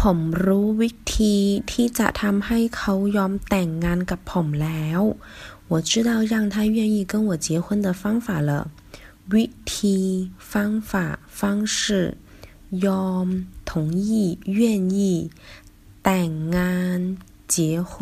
ผมรู้วิธีที่จะทำให้เขายอมแต่งงานกับผมแล้ว我知道让他愿意跟我结婚的方法了วิธี方法方式ยอม同意愿意แต่งงาน结婚